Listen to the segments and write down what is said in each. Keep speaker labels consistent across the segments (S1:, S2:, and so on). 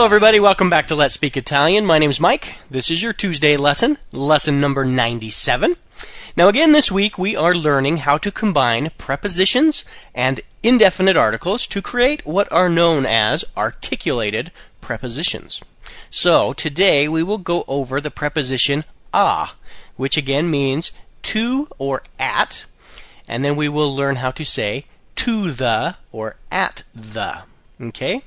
S1: Hello, everybody. Welcome back to Let's Speak Italian. My name is Mike. This is your Tuesday lesson, lesson number 97. Now, again, this week we are learning how to combine prepositions and indefinite articles to create what are known as articulated prepositions. So, today we will go over the preposition a, which again means to or at, and then we will learn how to say to the or at the. Okay?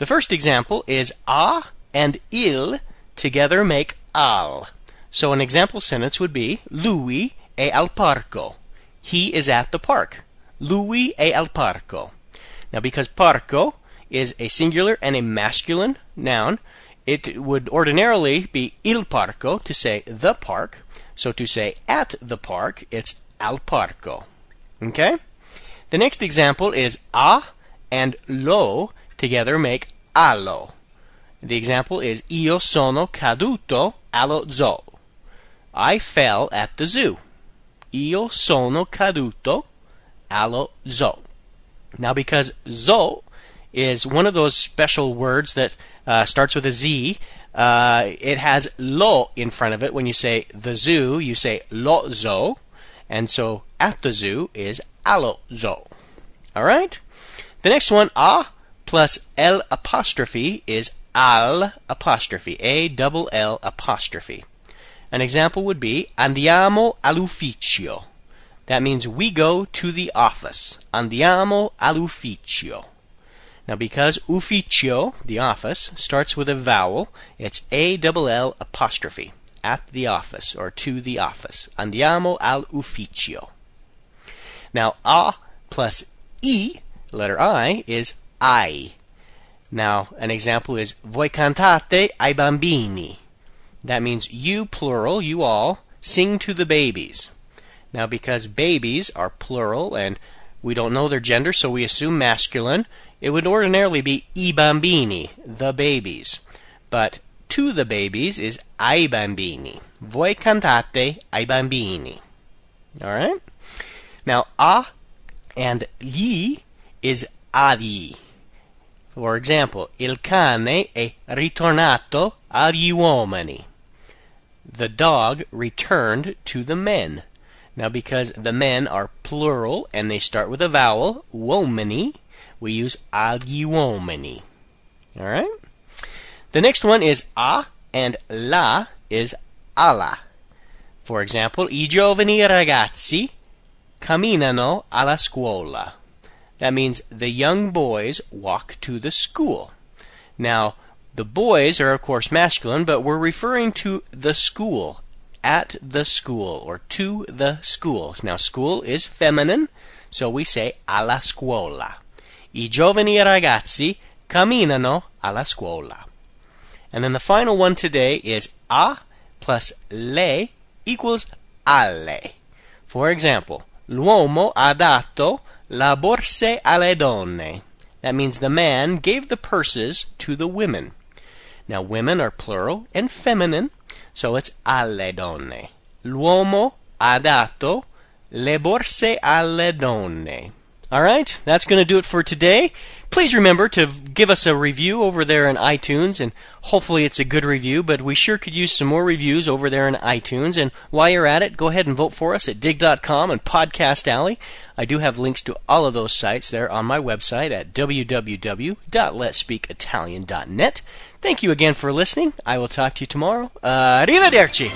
S1: The first example is a and il together make al. So an example sentence would be Lui è al parco. He is at the park. Lui è al parco. Now because parco is a singular and a masculine noun, it would ordinarily be il parco to say the park. So to say at the park, it's al parco. Okay? The next example is a and lo together make allo. The example is Io sono caduto allo zoo. I fell at the zoo. Io sono caduto allo zoo. Now, because zoo is one of those special words that uh, starts with a Z, uh, it has lo in front of it. When you say the zoo, you say lo zoo. And so at the zoo is allo zoo. All right? The next one, a plus L apostrophe is al apostrophe, A double L apostrophe. An example would be andiamo all'ufficio. That means we go to the office. Andiamo all'ufficio. Now, because ufficio, the office, starts with a vowel, it's A double L apostrophe. At the office or to the office. Andiamo all'ufficio. Now, a plus e, letter I, is ai. Now, an example is Voi cantate ai bambini. That means you, plural, you all, sing to the babies. Now, because babies are plural and we don't know their gender, so we assume masculine, it would ordinarily be i bambini, the babies. But to the babies is ai bambini. Voi cantate ai bambini. All right? Now, a and gli is agli. For example, il cane è ritornato agli uomini. The dog returned to the men. Now, because the men are plural and they start with a vowel, uomini, we use agli uomini. All right? The next one is a and la is alla. For example, i giovani ragazzi camminano alla scuola. That means the young boys walk to the school. Now, the boys are, of course, masculine, but we're referring to the school, at the school, or to the school. Now, school is feminine, so we say alla scuola. I giovani ragazzi camminano alla scuola. And then the final one today is a plus le equals alle. For example, l'uomo ha dato la borse alle donne. That means the man gave the purses to the women. Now, women are plural and feminine, so it's alle donne. L'uomo ha dato le borse alle donne. All right, that's going to do it for today. Please remember to give us a review over there in iTunes, and hopefully it's a good review, but we sure could use some more reviews over there in iTunes. And while you're at it, go ahead and vote for us at digg.com and Podcast Alley. I do have links to all of those sites there on my website at www.letspeakitalian.net. Thank you again for listening. I will talk to you tomorrow. Arrivederci!